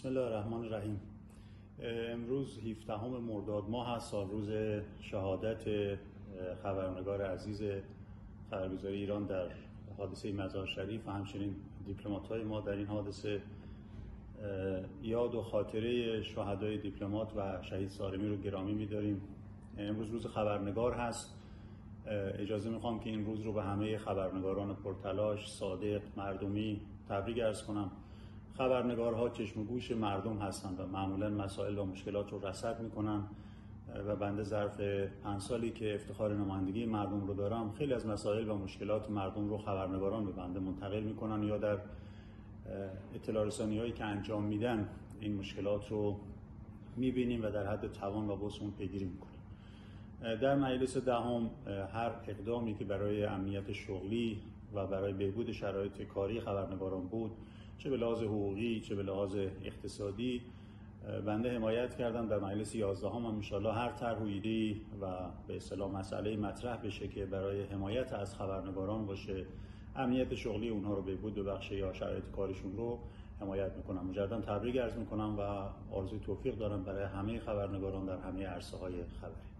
بسم الله الرحمن الرحیم. امروز 17 مرداد ماه هست سال روز شهادت خبرنگار عزیز خبرگزاری ایران در حادثه مزار شریف و همچنین دیپلمات های ما در این حادثه. یاد و خاطره شهدای دیپلمات و شهید سارمی رو گرامی میداریم. امروز روز خبرنگار هست. اجازه می‌خوام که این روز رو به همه خبرنگاران پرتلاش، صادق، مردمی تبریک ارز کنم. خبرنگارها چشم و گوش مردم هستند و معمولا مسائل و مشکلات رو رصد می‌کنن و بنده ظرف پنج سالی که افتخار نمایندگی مردم رو دارم خیلی از مسائل و مشکلات مردم رو خبرنگاران به بنده منتقل می‌کنن یا در اطلاع رسانی هایی که انجام میدن این مشکلات رو می‌بینیم و در حد توان و بسمون پیگیری می‌کنیم. در مجلس دهم هر اقدامی که برای امنیت شغلی و برای بهبود شرایط کاری خبرنگاران بود چه به لحاظ حقوقی چه به لحاظ اقتصادی بنده حمایت کردم در مجلس 11 هم انشالله هر طرح و به اصطلاح مسئله مطرح بشه که برای حمایت از خبرنگاران باشه امنیت شغلی اونها رو بهبود ببخشه یا شرایط کارشون رو حمایت می‌کنم. مجددا تبریک عرض می‌کنم و آرزوی توفیق دارم برای همه خبرنگاران در همه عرصه های خبری.